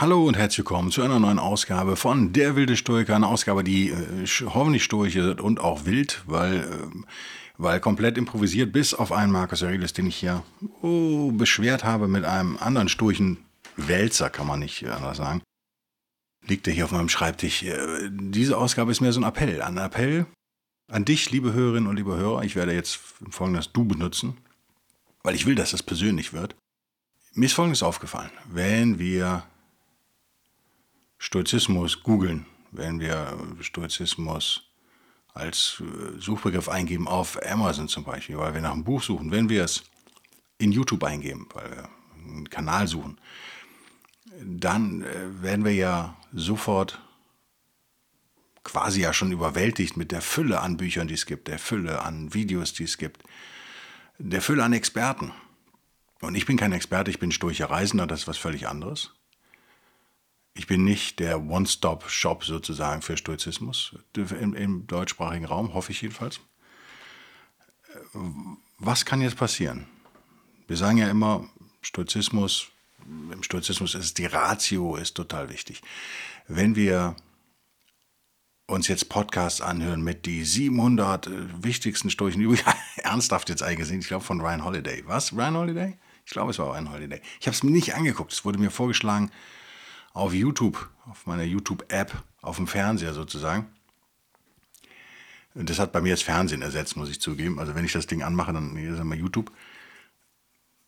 Hallo und herzlich willkommen zu einer neuen Ausgabe von Der wilde Stoiker. Eine Ausgabe, die äh, hoffentlich stoisch ist und auch wild, weil, äh, weil komplett improvisiert, bis auf einen Markus Aurelius, den ich hier oh, beschwert habe mit einem anderen sturchen Wälzer, kann man nicht anders sagen. Liegt er hier auf meinem Schreibtisch. Äh, diese Ausgabe ist mehr so ein Appell. Ein Appell an dich, liebe Hörerinnen und liebe Hörer. Ich werde jetzt folgendes Du benutzen, weil ich will, dass es persönlich wird. Mir ist folgendes aufgefallen. Wenn wir Stoizismus googeln, wenn wir Stoizismus als äh, Suchbegriff eingeben auf Amazon zum Beispiel, weil wir nach einem Buch suchen, wenn wir es in YouTube eingeben, weil wir einen Kanal suchen, dann äh, werden wir ja sofort quasi ja schon überwältigt mit der Fülle an Büchern, die es gibt, der Fülle an Videos, die es gibt, der Fülle an Experten. Und ich bin kein Experte, ich bin sturcher Reisender, das ist was völlig anderes. Ich bin nicht der One-Stop-Shop sozusagen für Stoizismus im, im deutschsprachigen Raum, hoffe ich jedenfalls. Was kann jetzt passieren? Wir sagen ja immer, Stoizismus, im Stoizismus ist die Ratio ist total wichtig. Wenn wir uns jetzt Podcasts anhören mit die 700 äh, wichtigsten Stoischen Übungen, ernsthaft jetzt eingesehen, ich glaube von Ryan Holiday. Was? Ryan Holiday? Ich glaube, es war Ryan Holiday. Ich habe es mir nicht angeguckt. Es wurde mir vorgeschlagen, auf YouTube, auf meiner YouTube-App, auf dem Fernseher sozusagen. Das hat bei mir das Fernsehen ersetzt, muss ich zugeben. Also wenn ich das Ding anmache, dann ist mal YouTube.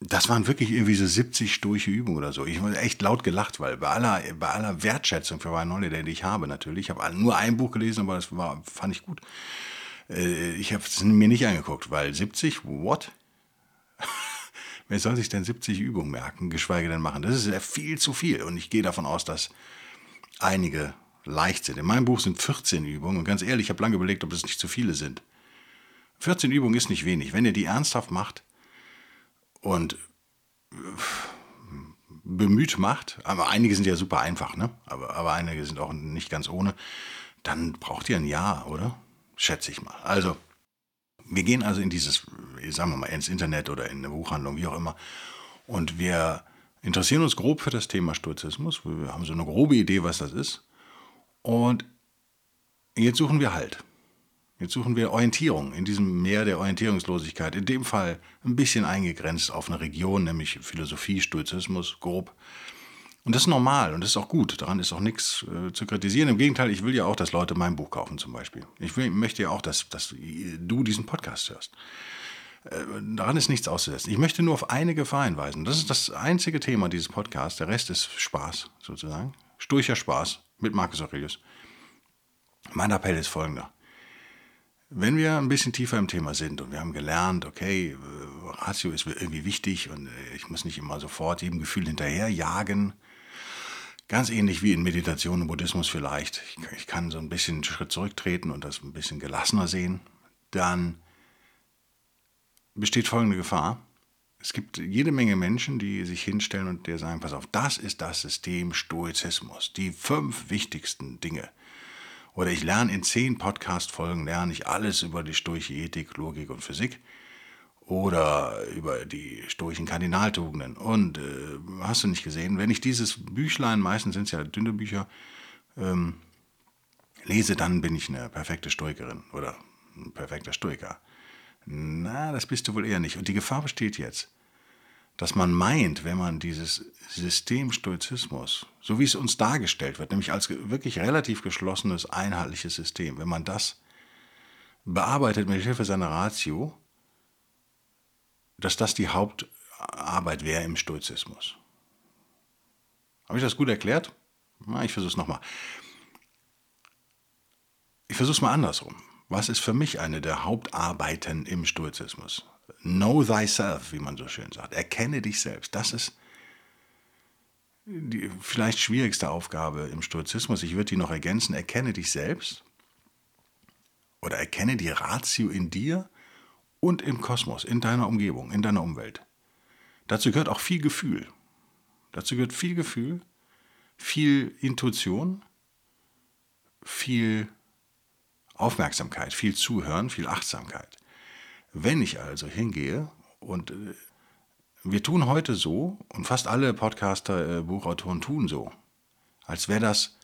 Das waren wirklich irgendwie so 70 sturche Übungen oder so. Ich habe echt laut gelacht, weil bei aller, bei aller Wertschätzung für Ryan Holiday, die ich habe natürlich, ich habe nur ein Buch gelesen, aber das war, fand ich gut. Äh, ich habe es mir nicht angeguckt, weil 70, what? Wer soll sich denn 70 Übungen merken, geschweige denn machen? Das ist ja viel zu viel. Und ich gehe davon aus, dass einige leicht sind. In meinem Buch sind 14 Übungen. Und ganz ehrlich, ich habe lange überlegt, ob das nicht zu viele sind. 14 Übungen ist nicht wenig. Wenn ihr die ernsthaft macht und äh, bemüht macht, aber einige sind ja super einfach, ne? aber, aber einige sind auch nicht ganz ohne, dann braucht ihr ein Jahr, oder? Schätze ich mal. Also, wir gehen also in dieses, sagen wir mal, ins Internet oder in eine Buchhandlung, wie auch immer, und wir interessieren uns grob für das Thema Stoizismus. Wir haben so eine grobe Idee, was das ist. Und jetzt suchen wir Halt. Jetzt suchen wir Orientierung in diesem Meer der Orientierungslosigkeit. In dem Fall ein bisschen eingegrenzt auf eine Region, nämlich Philosophie, Stoizismus, grob. Und das ist normal und das ist auch gut. Daran ist auch nichts äh, zu kritisieren. Im Gegenteil, ich will ja auch, dass Leute mein Buch kaufen zum Beispiel. Ich will, möchte ja auch, dass, dass du diesen Podcast hörst. Äh, daran ist nichts auszusetzen. Ich möchte nur auf eine Gefahr hinweisen. Das ist das einzige Thema dieses Podcasts. Der Rest ist Spaß sozusagen. Sturcher Spaß mit Marcus Aurelius. Mein Appell ist folgender. Wenn wir ein bisschen tiefer im Thema sind und wir haben gelernt, okay, äh, Ratio ist irgendwie wichtig und äh, ich muss nicht immer sofort jedem Gefühl hinterherjagen, Ganz ähnlich wie in Meditation und Buddhismus vielleicht. Ich kann so ein bisschen einen Schritt zurücktreten und das ein bisschen gelassener sehen. Dann besteht folgende Gefahr. Es gibt jede Menge Menschen, die sich hinstellen und dir sagen, pass auf, das ist das System Stoizismus. Die fünf wichtigsten Dinge. Oder ich lerne in zehn Podcast-Folgen, lerne ich alles über die stoische Ethik, Logik und Physik oder über die stoischen Kardinaltugenden. Und äh, hast du nicht gesehen, wenn ich dieses Büchlein, meistens sind es ja dünne Bücher, ähm, lese, dann bin ich eine perfekte Stoikerin oder ein perfekter Stoiker. Na, das bist du wohl eher nicht. Und die Gefahr besteht jetzt, dass man meint, wenn man dieses System Stoizismus, so wie es uns dargestellt wird, nämlich als wirklich relativ geschlossenes, einheitliches System, wenn man das bearbeitet mit Hilfe seiner Ratio, dass das die Hauptarbeit wäre im Stoizismus. Habe ich das gut erklärt? Na, ich versuche es nochmal. Ich versuche es mal andersrum. Was ist für mich eine der Hauptarbeiten im Stoizismus? Know thyself, wie man so schön sagt. Erkenne dich selbst. Das ist die vielleicht schwierigste Aufgabe im Stoizismus. Ich würde die noch ergänzen. Erkenne dich selbst oder erkenne die Ratio in dir und im Kosmos, in deiner Umgebung, in deiner Umwelt. Dazu gehört auch viel Gefühl. Dazu gehört viel Gefühl, viel Intuition, viel Aufmerksamkeit, viel Zuhören, viel Achtsamkeit. Wenn ich also hingehe und äh, wir tun heute so, und fast alle Podcaster, äh, Buchautoren tun so, als wäre das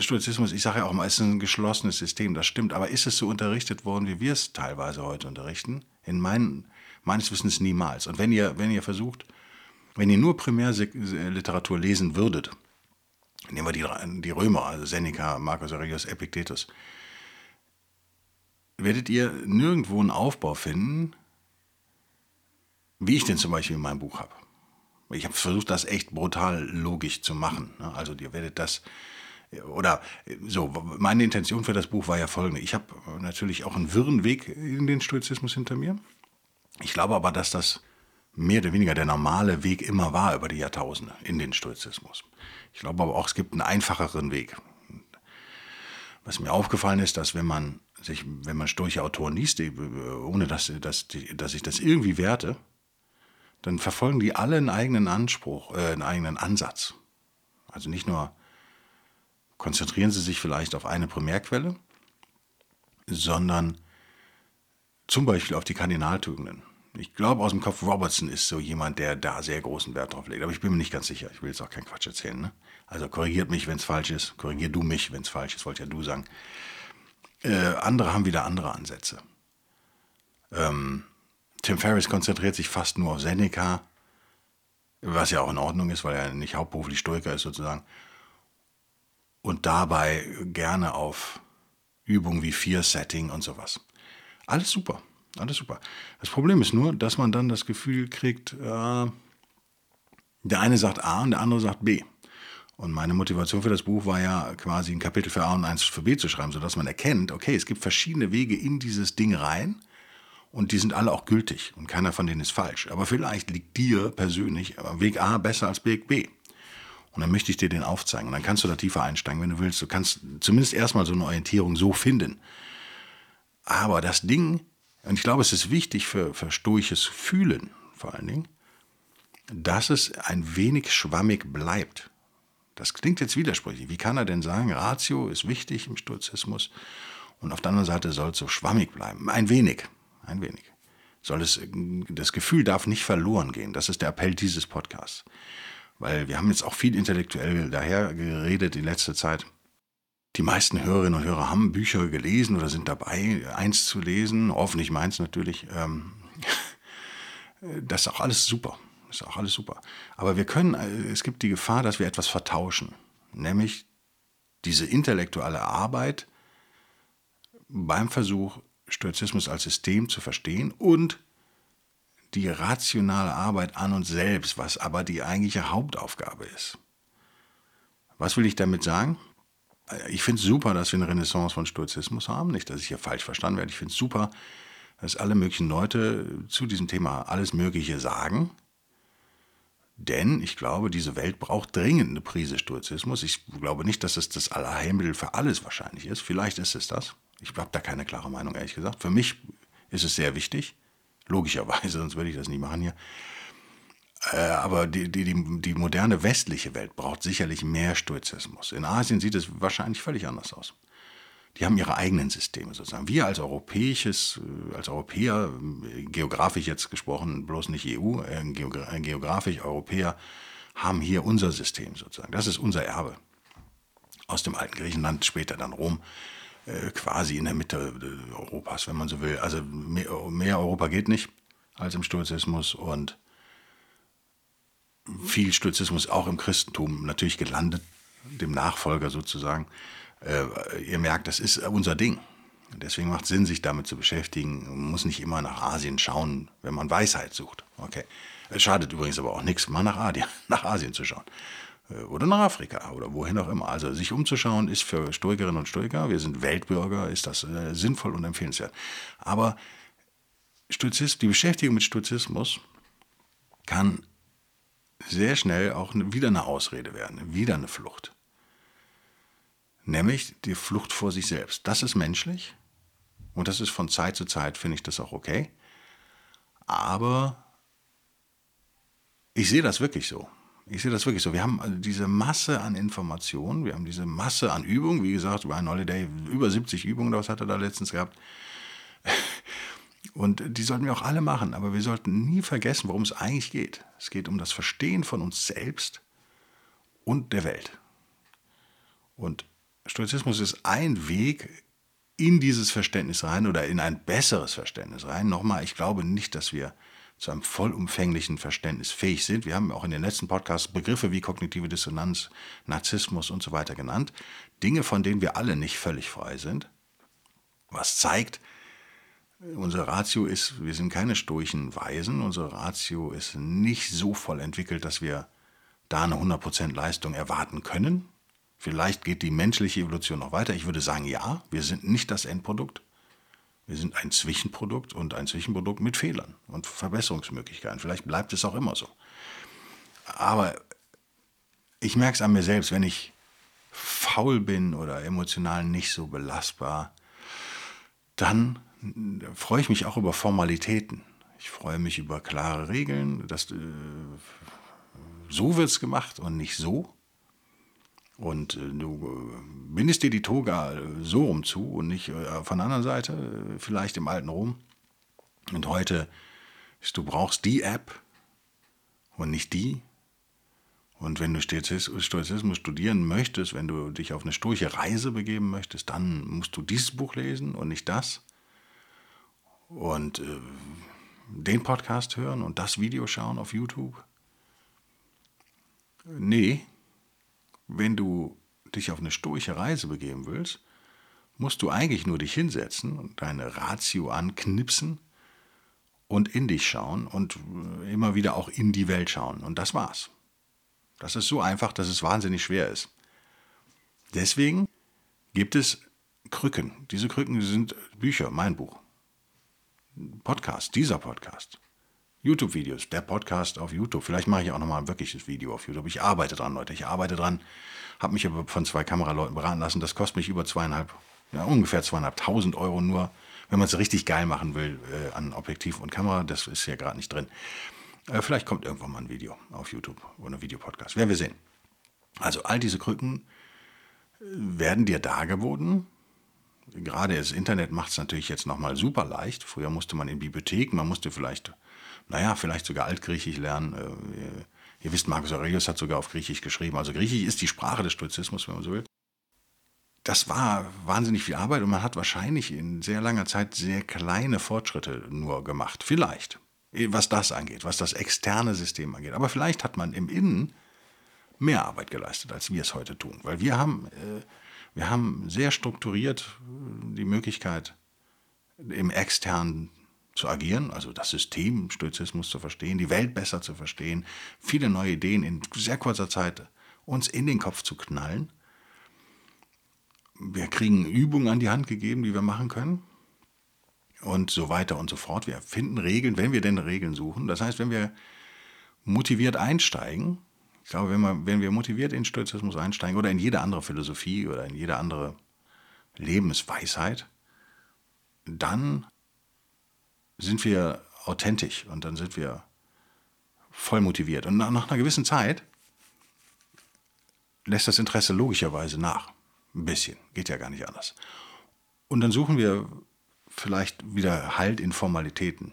Stoizismus, ich sage ja auch mal, ist ein geschlossenes System, das stimmt, aber ist es so unterrichtet worden, wie wir es teilweise heute unterrichten? In mein, meines Wissens niemals. Und wenn ihr, wenn ihr versucht, wenn ihr nur Primärliteratur lesen würdet, nehmen wir die, die Römer, also Seneca, Marcus Aurelius, Epictetus, werdet ihr nirgendwo einen Aufbau finden, wie ich den zum Beispiel in meinem Buch habe. Ich habe versucht, das echt brutal logisch zu machen. Also ihr werdet das, oder so, meine Intention für das Buch war ja folgende. Ich habe natürlich auch einen wirren Weg in den Stoizismus hinter mir. Ich glaube aber, dass das mehr oder weniger der normale Weg immer war über die Jahrtausende in den Stoizismus. Ich glaube aber auch, es gibt einen einfacheren Weg. Was mir aufgefallen ist, dass wenn man sich, wenn man stoische Autoren liest, ohne dass, dass, dass ich das irgendwie werte, dann verfolgen die alle einen eigenen Anspruch, äh, einen eigenen Ansatz. Also nicht nur konzentrieren sie sich vielleicht auf eine Primärquelle, sondern zum Beispiel auf die Kardinaltugenden. Ich glaube aus dem Kopf, Robertson ist so jemand, der da sehr großen Wert drauf legt. Aber ich bin mir nicht ganz sicher. Ich will jetzt auch keinen Quatsch erzählen. Ne? Also korrigiert mich, wenn es falsch ist. Korrigier du mich, wenn es falsch ist. Wollte ja du sagen. Äh, andere haben wieder andere Ansätze. Ähm, Tim Ferriss konzentriert sich fast nur auf Seneca, was ja auch in Ordnung ist, weil er nicht hauptberuflich Stoiker ist sozusagen. Und dabei gerne auf Übungen wie Fear-Setting und sowas. Alles super, alles super. Das Problem ist nur, dass man dann das Gefühl kriegt, äh, der eine sagt A und der andere sagt B. Und meine Motivation für das Buch war ja quasi ein Kapitel für A und eins für B zu schreiben, sodass man erkennt, okay, es gibt verschiedene Wege in dieses Ding rein und die sind alle auch gültig und keiner von denen ist falsch. Aber vielleicht liegt dir persönlich Weg A besser als Weg B. Und dann möchte ich dir den aufzeigen. Und dann kannst du da tiefer einsteigen, wenn du willst. Du kannst zumindest erstmal so eine Orientierung so finden. Aber das Ding, und ich glaube, es ist wichtig für, für stoisches Fühlen vor allen Dingen, dass es ein wenig schwammig bleibt. Das klingt jetzt widersprüchlich. Wie kann er denn sagen, Ratio ist wichtig im Stoizismus und auf der anderen Seite soll es so schwammig bleiben? Ein wenig, ein wenig. Soll es, das Gefühl darf nicht verloren gehen. Das ist der Appell dieses Podcasts. Weil wir haben jetzt auch viel intellektuell daher geredet in letzter Zeit. Die meisten Hörerinnen und Hörer haben Bücher gelesen oder sind dabei, eins zu lesen, hoffentlich meins natürlich. Ähm, das ist auch alles super. Ist auch alles super. Aber wir können, äh, es gibt die Gefahr, dass wir etwas vertauschen. Nämlich diese intellektuelle Arbeit beim Versuch, Stoizismus als System zu verstehen und die rationale Arbeit an uns selbst, was aber die eigentliche Hauptaufgabe ist. Was will ich damit sagen? Ich finde es super, dass wir eine Renaissance von Stoizismus haben. Nicht, dass ich hier falsch verstanden werde. Ich finde es super, dass alle möglichen Leute zu diesem Thema alles Mögliche sagen. Denn ich glaube, diese Welt braucht dringend eine Prise Stoizismus. Ich glaube nicht, dass es das Allerheilmittel für alles wahrscheinlich ist. Vielleicht ist es das. Ich habe da keine klare Meinung, ehrlich gesagt. Für mich ist es sehr wichtig. Logischerweise, sonst würde ich das nicht machen hier. Äh, aber die, die, die, die moderne westliche Welt braucht sicherlich mehr Stoizismus. In Asien sieht es wahrscheinlich völlig anders aus. Die haben ihre eigenen Systeme sozusagen. Wir als europäisches, äh, als Europäer, äh, geografisch jetzt gesprochen, bloß nicht EU, geografisch Europäer, haben hier unser System sozusagen. Das ist unser Erbe. Aus dem alten Griechenland, später dann Rom, quasi in der Mitte Europas, wenn man so will. Also mehr, mehr Europa geht nicht als im Stoizismus und viel Stoizismus auch im Christentum natürlich gelandet, dem Nachfolger sozusagen äh, ihr merkt, das ist unser Ding. Deswegen macht es Sinn, sich damit zu beschäftigen. Man muss nicht immer nach Asien schauen, wenn man Weisheit sucht. Okay. Es schadet übrigens aber auch nichts, mal nach, Asien, nach Asien zu schauen. Äh, oder nach Afrika oder wohin auch immer. Also sich umzuschauen ist für Stoikerinnen und Stoiker, wir sind Weltbürger, ist das äh, sinnvoll und empfehlenswert. Aber Stoizismus, die Beschäftigung mit Stoizismus kann sehr schnell auch wieder eine Ausrede werden, wieder eine Flucht. Nämlich die Flucht vor sich selbst. Das ist menschlich und das ist von Zeit zu Zeit, finde ich das auch okay. Aber ich sehe das wirklich so. Ich sehe das wirklich so. Wir haben diese Masse an Informationen, wir haben diese Masse an Übungen. Wie gesagt, über ein Holiday über 70 Übungen, das hat er da letztens gehabt. Und die sollten wir auch alle machen, aber wir sollten nie vergessen, worum es eigentlich geht. Es geht um das Verstehen von uns selbst und der Welt. Und Stoizismus ist ein Weg in dieses Verständnis rein oder in ein besseres Verständnis rein. Nochmal, ich glaube nicht, dass wir zu einem vollumfänglichen Verständnis fähig sind. Wir haben auch in den letzten Podcasts Begriffe wie kognitive Dissonanz, Narzissmus und so weiter genannt. Dinge, von denen wir alle nicht völlig frei sind. Was zeigt, Unsere Ratio ist, wir sind keine stoischen Weisen, unsere Ratio ist nicht so voll entwickelt, dass wir da eine 100% Leistung erwarten können. Vielleicht geht die menschliche Evolution noch weiter. Ich würde sagen, ja, wir sind nicht das Endprodukt. Wir sind ein Zwischenprodukt und ein Zwischenprodukt mit Fehlern und Verbesserungsmöglichkeiten. Vielleicht bleibt es auch immer so. Aber ich merke es an mir selbst, wenn ich faul bin oder emotional nicht so belastbar, dann freue ich mich auch über Formalitäten. Ich freue mich über klare Regeln. Das, äh, so wird es gemacht und nicht so. Und äh, du äh, bindest dir die Toga äh, so rum zu und nicht von der anderen Seite, vielleicht im alten Rom. Und heute ist, du brauchst die App und nicht die. Und wenn du Stoizismus studieren möchtest, wenn du dich auf eine stoische Reise begeben möchtest, dann musst du dieses Buch lesen und nicht das und äh, den Podcast hören und das Video schauen auf YouTube? Nee, wenn du dich auf eine stoische Reise begeben willst, musst du eigentlich nur dich hinsetzen und deine Ratio anknipsen und in dich schauen und äh, immer wieder auch in die Welt schauen. Und das war's. Das ist so einfach, dass es wahnsinnig schwer ist. Deswegen gibt es Krücken. Diese Krücken sind Bücher, mein Buch. Podcast, dieser Podcast. YouTube-Videos, der Podcast auf YouTube. Vielleicht mache ich auch nochmal ein wirkliches Video auf YouTube. Ich arbeite dran, Leute. Ich arbeite dran. Habe mich aber von zwei Kameraleuten beraten lassen. Das kostet mich über zweieinhalb, ja, ungefähr zweieinhalbtausend Euro nur, wenn man es richtig geil machen will äh, an Objektiv und Kamera. Das ist ja gerade nicht drin. Äh, vielleicht kommt irgendwann mal ein Video auf YouTube oder ein Videopodcast. Werden wir sehen. Also all diese Krücken äh, werden dir dargeboten gerade das Internet macht es natürlich jetzt nochmal super leicht. Früher musste man in Bibliotheken, man musste vielleicht, naja, vielleicht sogar Altgriechisch lernen. Äh, ihr wisst, Marcus Aurelius hat sogar auf Griechisch geschrieben. Also Griechisch ist die Sprache des Stoizismus, wenn man so will. Das war wahnsinnig viel Arbeit und man hat wahrscheinlich in sehr langer Zeit sehr kleine Fortschritte nur gemacht. Vielleicht, was das angeht, was das externe System angeht. Aber vielleicht hat man im Innen mehr Arbeit geleistet, als wir es heute tun. Weil wir haben äh, wir haben sehr strukturiert äh, die Möglichkeit, im externen zu agieren, also das System Stoizismus zu verstehen, die Welt besser zu verstehen, viele neue Ideen in sehr kurzer Zeit uns in den Kopf zu knallen. Wir kriegen Übungen an die Hand gegeben, die wir machen können und so weiter und so fort. Wir finden Regeln, wenn wir denn Regeln suchen. Das heißt, wenn wir motiviert einsteigen, ich glaube, wenn, man, wenn wir motiviert in Stoizismus einsteigen oder in jede andere Philosophie oder in jede andere Lebensweisheit, dann sind wir authentisch und dann sind wir voll motiviert. Und nach, einer gewissen Zeit lässt das Interesse logischerweise nach. Ein bisschen, geht ja gar nicht anders. Und dann suchen wir vielleicht wieder Halt in Formalitäten,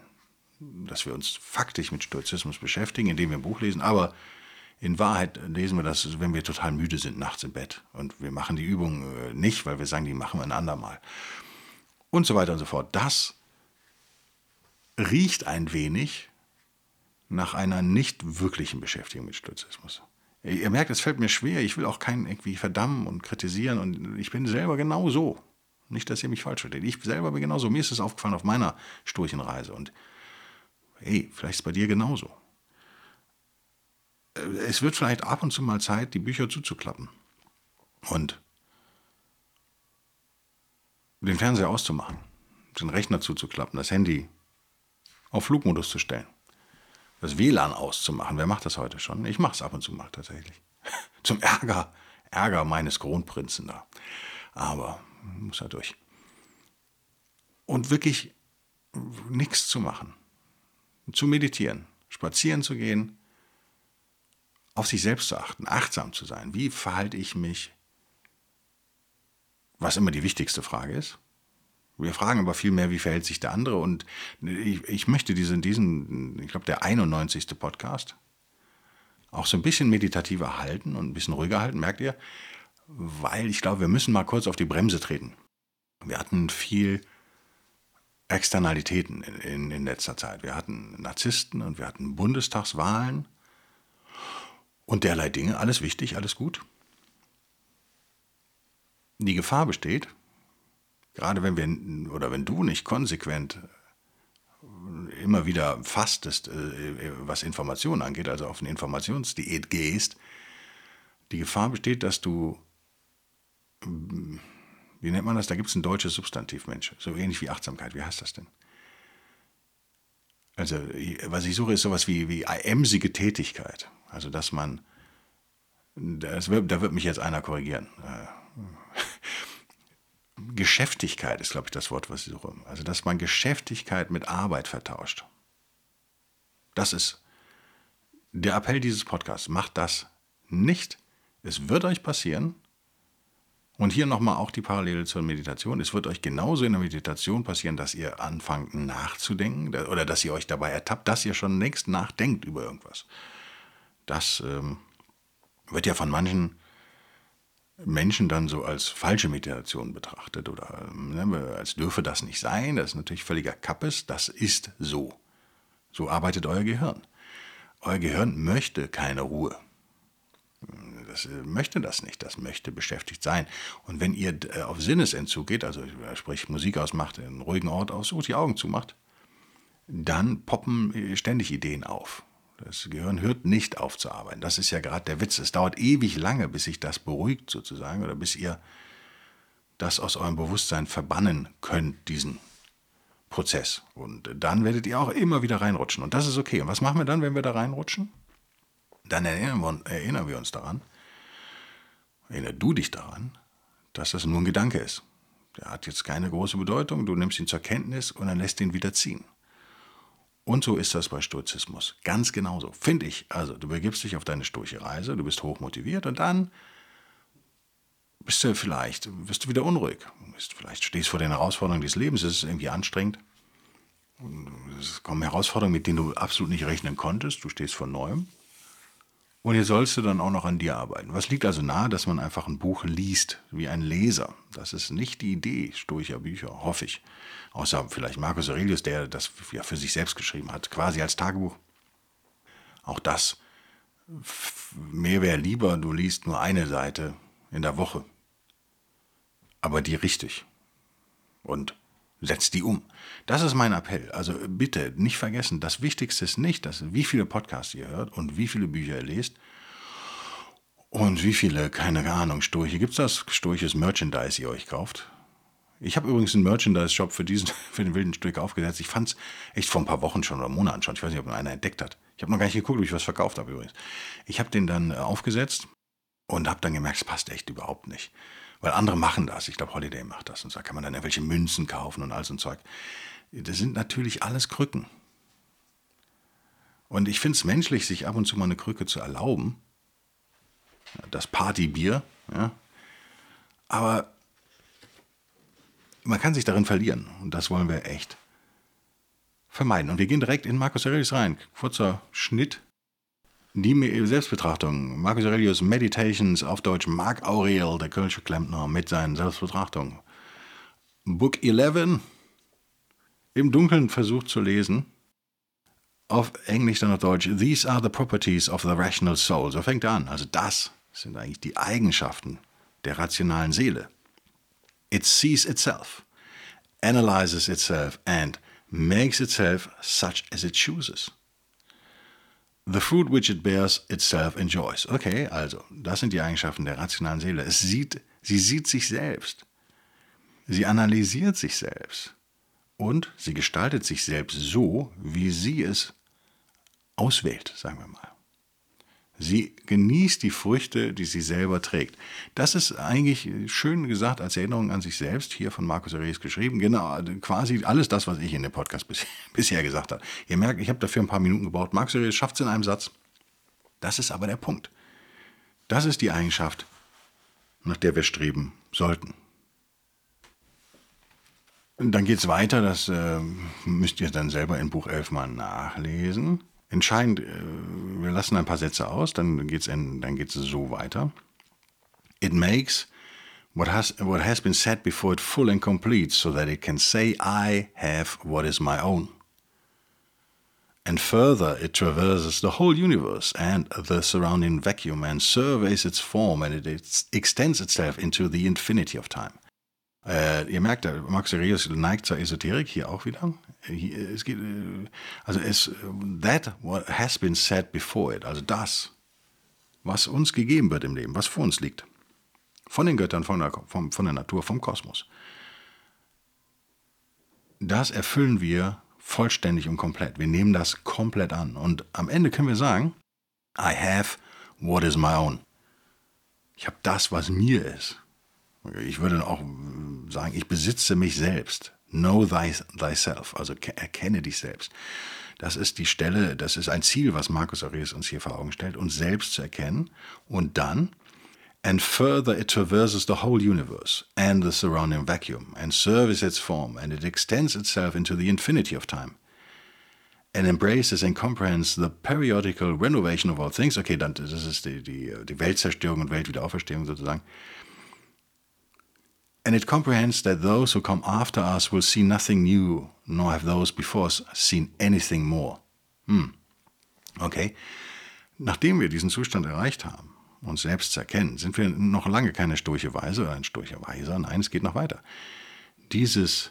dass wir uns faktisch mit Stoizismus beschäftigen, indem wir ein Buch lesen, aber in Wahrheit lesen wir das, wenn wir total müde sind nachts im Bett. Und wir machen die Übung äh, nicht, weil wir sagen, die machen wir ein andermal. Und so weiter und so fort. Das riecht ein wenig nach einer nicht wirklichen Beschäftigung mit Stoizismus. Ihr merkt, es fällt mir schwer. Ich will auch keinen irgendwie verdammen und kritisieren. Und ich bin selber genau so. Nicht, dass ihr mich falsch versteht. Ich selber bin genauso. Mir ist es aufgefallen auf meiner Sturchenreise. Und hey, vielleicht ist es bei dir genauso es wird vielleicht ab und zu mal Zeit, die Bücher zuzuklappen und den Fernseher auszumachen, den Rechner zuzuklappen, das Handy auf Flugmodus zu stellen. Das WLAN auszumachen. Wer macht das heute schon? Ich mache es ab und zu mal tatsächlich. Zum Ärger, Ärger meines Kronprinzen da. Aber muss er durch. Und wirklich nichts zu machen. Zu meditieren, spazieren zu gehen, auf sich selbst zu achten, achtsam zu sein. Wie verhalte ich mich? Was immer die wichtigste Frage ist. Wir fragen aber viel mehr, wie verhält sich der andere. Und ich, ich möchte diesen, diesen, ich glaube, der 91. Podcast auch so ein bisschen meditativer halten und ein bisschen ruhiger halten, merkt ihr? Weil ich glaube, wir müssen mal kurz auf die Bremse treten. Wir hatten viel Externalitäten in, in, in letzter Zeit. Wir hatten Narzissten und wir hatten Bundestagswahlen und derlei Dinge. Alles wichtig, alles gut. Die Gefahr besteht, gerade wenn wir oder wenn du nicht konsequent immer wieder fastest, äh, was Informationen angeht, also auf eine Informationsdiät gehst, die Gefahr besteht, dass du, wie nennt man das? Da gibt es ein deutsches Substantiv, Mensch, so ähnlich wie Achtsamkeit. Wie heißt das denn? Also, was ich suche, ist sowas wie, wie emsige Tätigkeit. Also, dass man, das wird, da wird mich jetzt einer korrigieren. Geschäftigkeit ist, glaube ich, das Wort, was ich suche. Also, dass man Geschäftigkeit mit Arbeit vertauscht. Das ist der Appell dieses Podcasts. Macht das nicht. Es wird euch passieren. Und hier nochmal auch die Parallele zur Meditation. Es wird euch genauso in der Meditation passieren, dass ihr anfangt nachzudenken oder dass ihr euch dabei ertappt, dass ihr schon längst nachdenkt über irgendwas. Das ähm, wird ja von manchen Menschen dann so als falsche Meditation betrachtet oder ne, als dürfe das nicht sein. Das ist natürlich völliger Kappes. Das ist so. So arbeitet euer Gehirn. Euer Gehirn möchte keine Ruhe. Das äh, möchte das nicht. Das möchte beschäftigt sein. Und wenn ihr äh, auf Sinnesentzug geht, also sprich Musik ausmacht, einen ruhigen Ort aussucht, die Augen zumacht, dann poppen äh, ständig Ideen auf. Das Gehirn hört nicht auf zu arbeiten. Das ist ja gerade der Witz. Es dauert ewig lange, bis sich das beruhigt sozusagen oder bis ihr das aus eurem Bewusstsein verbannen könnt, diesen Prozess. Und dann werdet ihr auch immer wieder reinrutschen. Und das ist okay. Und was machen wir dann, wenn wir da reinrutschen? Dann erinnern wir, uns daran, erinnere du dich daran, dass das nur ein Gedanke ist. Der hat jetzt keine große Bedeutung. Du nimmst ihn zur Kenntnis und dann lässt ihn wieder ziehen. Und so ist das bei Stoizismus. Ganz genauso. Finde ich. Also, du begibst dich auf deine stoische Reise, du bist hochmotiviert und dann bist du vielleicht, wirst du wieder unruhig. Vielleicht stehst du vor den Herausforderungen des Lebens, es ist irgendwie anstrengend. Es kommen Herausforderungen, mit denen du absolut nicht rechnen konntest. Du stehst vor Neuem. Und hier sollst du dann auch noch an dir arbeiten. Was liegt also nahe, dass man einfach ein Buch liest, wie ein Leser? Das ist nicht die Idee stoischer Bücher, hoffe ich. Außer vielleicht Marcus Aurelius, der das ja für sich selbst geschrieben hat, quasi als Tagebuch. Auch das. Mir wäre lieber, du liest nur eine Seite in der Woche. Aber die richtig. Und setzt die um. Das ist mein Appell. Also bitte nicht vergessen, das Wichtigste ist nicht, dass, wie viele Podcasts ihr hört und wie viele Bücher ihr lest und wie viele, keine Ahnung, Sturche. Gibt es das Sturches Merchandise, ihr euch kauft? Ich habe übrigens einen Merchandise-Shop für, für den wilden Stück aufgesetzt. Ich fand es echt vor ein paar Wochen schon oder Monaten schon. Ich weiß nicht, ob einer entdeckt hat. Ich habe noch gar nicht geguckt, ob ich was verkauft habe übrigens. Ich habe den dann äh, aufgesetzt und habe dann gemerkt, es passt echt überhaupt nicht. Weil andere machen das. Ich glaube, Holiday macht das. Und da kann man dann irgendwelche Münzen kaufen und all so ein Zeug. Das sind natürlich alles Krücken. Und ich finde es menschlich, sich ab und zu mal eine Krücke zu erlauben. Das Partybier. Ja. Aber man kann sich darin verlieren. Und das wollen wir echt vermeiden. Und wir gehen direkt in Markus Aurelius rein. Kurzer Schnitt die Selbstbetrachtung. Marcus Aurelius Meditations auf Deutsch Marc Aurel, der Kölsche Klempner, mit seinen Selbstbetrachtungen. Book 11. Im Dunkeln versucht zu lesen. Auf Englisch dann auf Deutsch. These are the properties of the rational soul. So fängt er an. Also das sind eigentlich die Eigenschaften der rationalen Seele. It sees itself, analyzes itself and makes itself such as it chooses. The fruit which it bears itself enjoys. Okay, also, das sind die Eigenschaften der rationalen Seele. Es sieht, sie sieht sich selbst. Sie analysiert sich selbst. und sie gestaltet sich selbst so, wie sie es auswählt, sagen wir mal. Sie genießt die Früchte, die sie selber trägt. Das ist eigentlich schön gesagt als Erinnerung an sich selbst, hier von Markus Aurelius geschrieben. Genau, quasi alles das, was ich in dem Podcast bisher gesagt habe. Ihr merkt, ich habe dafür ein paar Minuten gebraucht. Markus Aurelius schafft es in einem Satz. Das ist aber der Punkt. Das ist die Eigenschaft, nach der wir streben sollten. Und dann geht es weiter, das äh, müsst ihr dann selber in Buch 11 mal nachlesen. Entscheidend, äh, wir lassen ein paar Sätze aus, dann geht es dann geht's so weiter. It makes what has, what has been said before it full and complete, so that it can say, I have what is my own. And further, it traverses the whole universe and the surrounding vacuum and surveys its form and it extends itself into the infinity of time. Äh, ihr merkt, Max Aurelius neigt zur Esoterik hier auch wieder. Hier, es geht, äh, also es, that what has been said before it, also das, was uns gegeben wird im Leben, was vor uns liegt, von den Göttern, von der, vom, von der Natur, vom Kosmos, das erfüllen wir vollständig und komplett. Wir nehmen das komplett an. Und am Ende können wir sagen, I have what is my own. Ich habe das, was mir ist. Ich würde auch sagen, ich besitze mich selbst. Know thy, thyself, also erkenne dich selbst. Das ist die Stelle, das ist ein Ziel, was Markus Aurelius uns hier vor Augen stellt, uns selbst zu erkennen und dann and further it traverses the whole universe and the surrounding vacuum and serves its form and it extends itself into the infinity of time and embraces and comprehends the periodical renovation of all things. Okay, dann das ist die, die, die Weltzerstörung und Weltwiederauferstehung sozusagen. And it comprehends that those who come after us will see nothing new, nor have those before us seen anything more. Hm. Okay. Nachdem wir diesen Zustand erreicht haben, uns selbst zu erkennen, sind wir noch lange keine sturche Weise oder ein sturcher Weiser. Nein, es geht noch weiter. Dieses,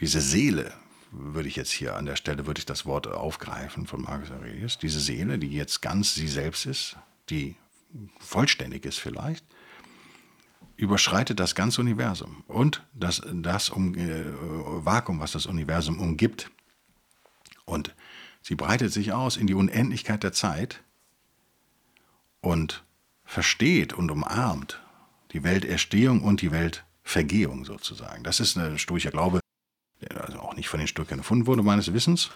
diese Seele, würde ich jetzt hier an der Stelle, würde ich das Wort aufgreifen von Marcus Aurelius, diese Seele, die jetzt ganz sie selbst ist, die vollständig ist vielleicht, überschreitet das ganze Universum und das, das um, äh, Vakuum, was das Universum umgibt. Und sie breitet sich aus in die Unendlichkeit der Zeit und versteht und umarmt die Welterstehung und die Weltvergehung sozusagen. Das ist ein stoischer Glaube, der also auch nicht von den Stoikern erfunden wurde, meines Wissens,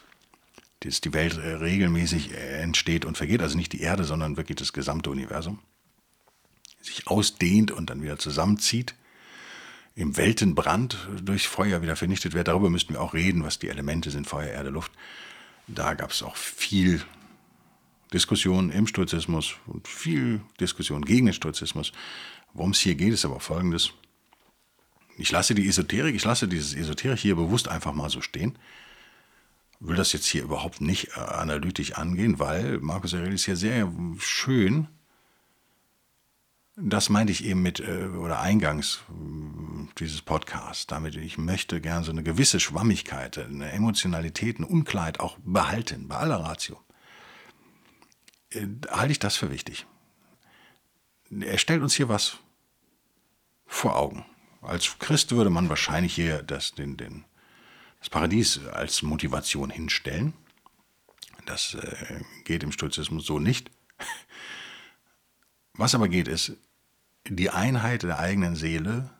dass die Welt regelmäßig entsteht und vergeht, also nicht die Erde, sondern wirklich das gesamte Universum sich ausdehnt und dann wieder zusammenzieht, im Weltenbrand durch Feuer wieder vernichtet wird. Darüber müssten wir auch reden, was die Elemente sind, Feuer, Erde, Luft. Da gab es auch viel Diskussion im Stoizismus und viel Diskussion gegen den Stoizismus. Worum es hier geht, ist aber folgendes. Ich lasse die Esoterik, ich lasse dieses Esoterik hier bewusst einfach mal so stehen. Will das jetzt hier überhaupt nicht äh, analytisch angehen, weil Markus Aurelius hier sehr schön das meinte ich eben mit, äh, oder eingangs äh, dieses Podcasts, damit ich möchte gern so eine gewisse Schwammigkeit, eine Emotionalität, eine Unklarheit auch behalten, bei aller Ratio. Äh, halte ich das für wichtig. Er stellt uns hier was vor Augen. Als Christ würde man wahrscheinlich hier das, den, den, das Paradies als Motivation hinstellen. Das äh, geht im Stoizismus so nicht. Was aber geht, ist, die Einheit der eigenen Seele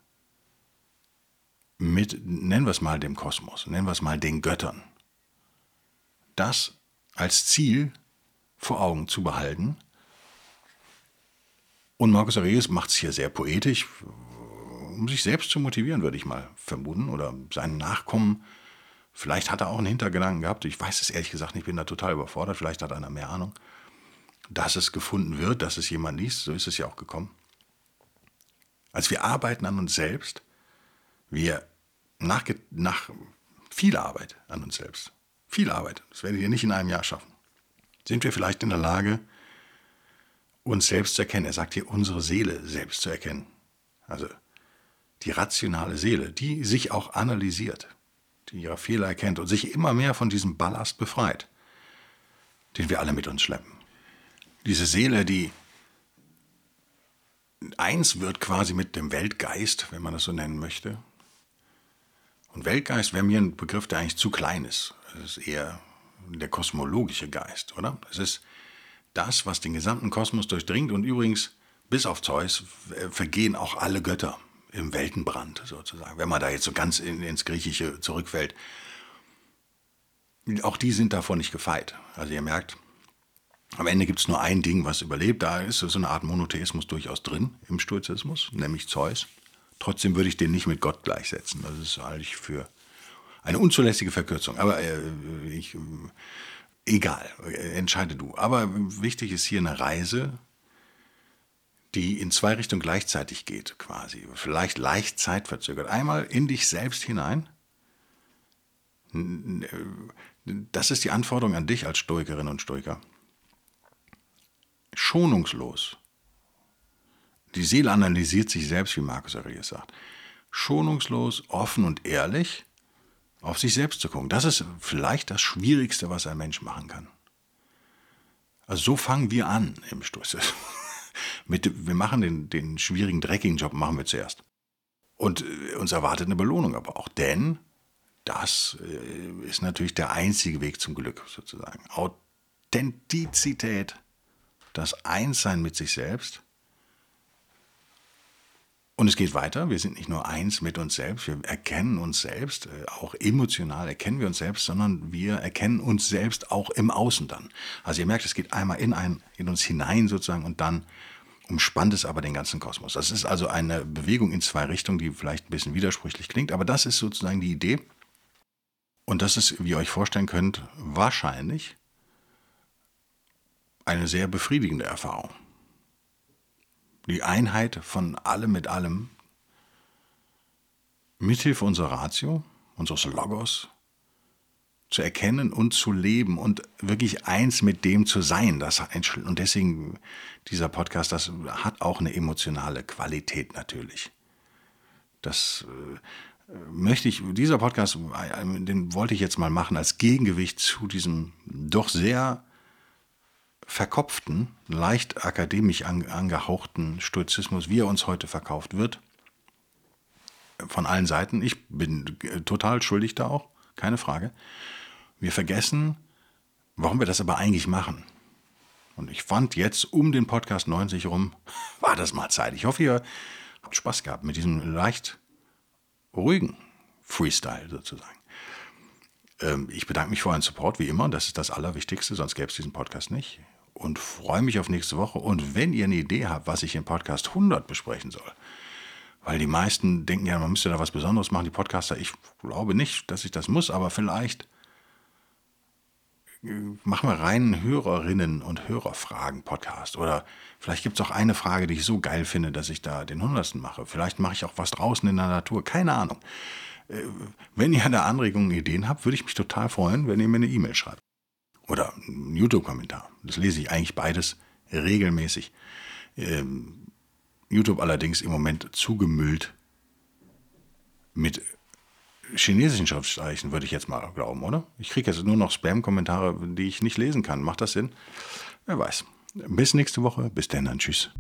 mit, nennen wir es mal dem Kosmos, nennen wir es mal den Göttern, das als Ziel vor Augen zu behalten. Und Marcus Aurelius macht es hier sehr poetisch, um sich selbst zu motivieren, würde ich mal vermuten, oder seinen Nachkommen. Vielleicht hat er auch einen Hintergedanken gehabt, ich weiß es ehrlich gesagt nicht, ich bin da total überfordert, vielleicht hat einer mehr Ahnung, dass es gefunden wird, dass es jemand liest, so ist es ja auch gekommen. Also wir arbeiten an uns selbst, wir nach, nach viel Arbeit an uns selbst, viel Arbeit, das werdet ihr nicht in einem Jahr schaffen, sind wir vielleicht in der Lage, uns selbst zu erkennen. Er sagt hier, unsere Seele selbst zu erkennen. Also die rationale Seele, die sich auch analysiert, die ihre Fehler erkennt und sich immer mehr von diesem Ballast befreit, den wir alle mit uns schleppen. Diese Seele, die eins wird quasi mit dem Weltgeist, wenn man das so nennen möchte. Und Weltgeist wäre mir ein Begriff, der eigentlich zu klein ist. Es ist eher der kosmologische Geist, oder? Es ist das, was den gesamten Kosmos durchdringt. Und übrigens, bis auf Zeus, vergehen auch alle Götter im Weltenbrand sozusagen. Wenn man da jetzt so ganz in, ins Griechische zurückfällt, auch die sind davon nicht gefeit. Also ihr merkt, am Ende gibt es nur ein Ding, was überlebt. Da ist so eine Art Monotheismus durchaus drin im Stoizismus, nämlich Zeus. Trotzdem würde ich den nicht mit Gott gleichsetzen. Das ist eigentlich für eine unzulässige Verkürzung. Aber äh, ich, äh, egal, entscheide du. Aber wichtig ist hier eine Reise, die in zwei Richtungen gleichzeitig geht, quasi. Vielleicht leicht zeitverzögert. Einmal in dich selbst hinein. Das ist die Anforderung an dich als Stoikerin und Stoiker. Schonungslos die Seele analysiert sich selbst, wie Markus Aurelius sagt. Schonungslos, offen und ehrlich auf sich selbst zu gucken. Das ist vielleicht das Schwierigste, was ein Mensch machen kann. Also so fangen wir an im. Mit, wir machen den, den schwierigen, dreckigen Job, machen wir zuerst. Und äh, uns erwartet eine Belohnung aber auch. Denn das äh, ist natürlich der einzige Weg zum Glück sozusagen. Authentizität, das Einssein mit sich selbst und es geht weiter. Wir sind nicht nur eins mit uns selbst. Wir erkennen uns selbst, äh, auch emotional erkennen wir uns selbst, sondern wir erkennen uns selbst auch im Außen dann. Also ihr merkt, es geht einmal in, ein, in uns hinein sozusagen und dann umspannt es aber den ganzen Kosmos. Das ist also eine Bewegung in zwei Richtungen, die vielleicht ein bisschen widersprüchlich klingt, aber das ist sozusagen die Idee. Und das ist, wie ihr euch vorstellen könnt, wahrscheinlich eine sehr befriedigende Erfahrung die Einheit von allem mit allem, mithilfe unserer Ratio, unseres Logos, zu erkennen und zu leben und wirklich eins mit dem zu sein. Das, und deswegen dieser Podcast, das hat auch eine emotionale Qualität natürlich. Das äh, möchte ich, dieser Podcast, äh, den wollte ich jetzt mal machen als Gegengewicht zu diesem doch sehr verkopften, leicht akademisch angehauchten Stoizismus, wie er uns heute verkauft wird, von allen Seiten. Ich bin total schuldig da auch, keine Frage. Wir vergessen, warum wir das aber eigentlich machen. Und ich fand jetzt um den Podcast 90 rum, war das mal Zeit. Ich hoffe, ihr habt Spaß gehabt mit diesem leicht ruhigen Freestyle sozusagen. Ähm, ich bedanke mich für euren Support, wie immer. Das ist das Allerwichtigste, sonst gäbe es diesen Podcast nicht und freue mich auf nächste Woche. Und wenn ihr eine Idee habt, was ich im Podcast 100 besprechen soll, weil die meisten denken ja, man müsste da was Besonderes machen, die Podcaster. Ich glaube nicht, dass ich das muss, aber vielleicht machen wir rein Hörerinnen und Hörerfragen Podcast. Oder vielleicht gibt es auch eine Frage, die ich so geil finde, dass ich da den Hundertsten mache. Vielleicht mache ich auch was draußen in der Natur. Keine Ahnung. Äh, wenn ihr da Anregungen, Ideen habt, würde ich mich total freuen, wenn ihr mir eine E-Mail schreibt. Oder ein YouTube-Kommentar. Das lese ich eigentlich beides regelmäßig. Ähm, YouTube allerdings im Moment zugemüllt mit chinesischen Schriftzeichen, würde ich jetzt mal glauben, oder? Ich kriege jetzt nur noch Spam-Kommentare, die ich nicht lesen kann. Macht das Sinn? Wer weiß. Bis nächste Woche. Bis dann. Tschüss.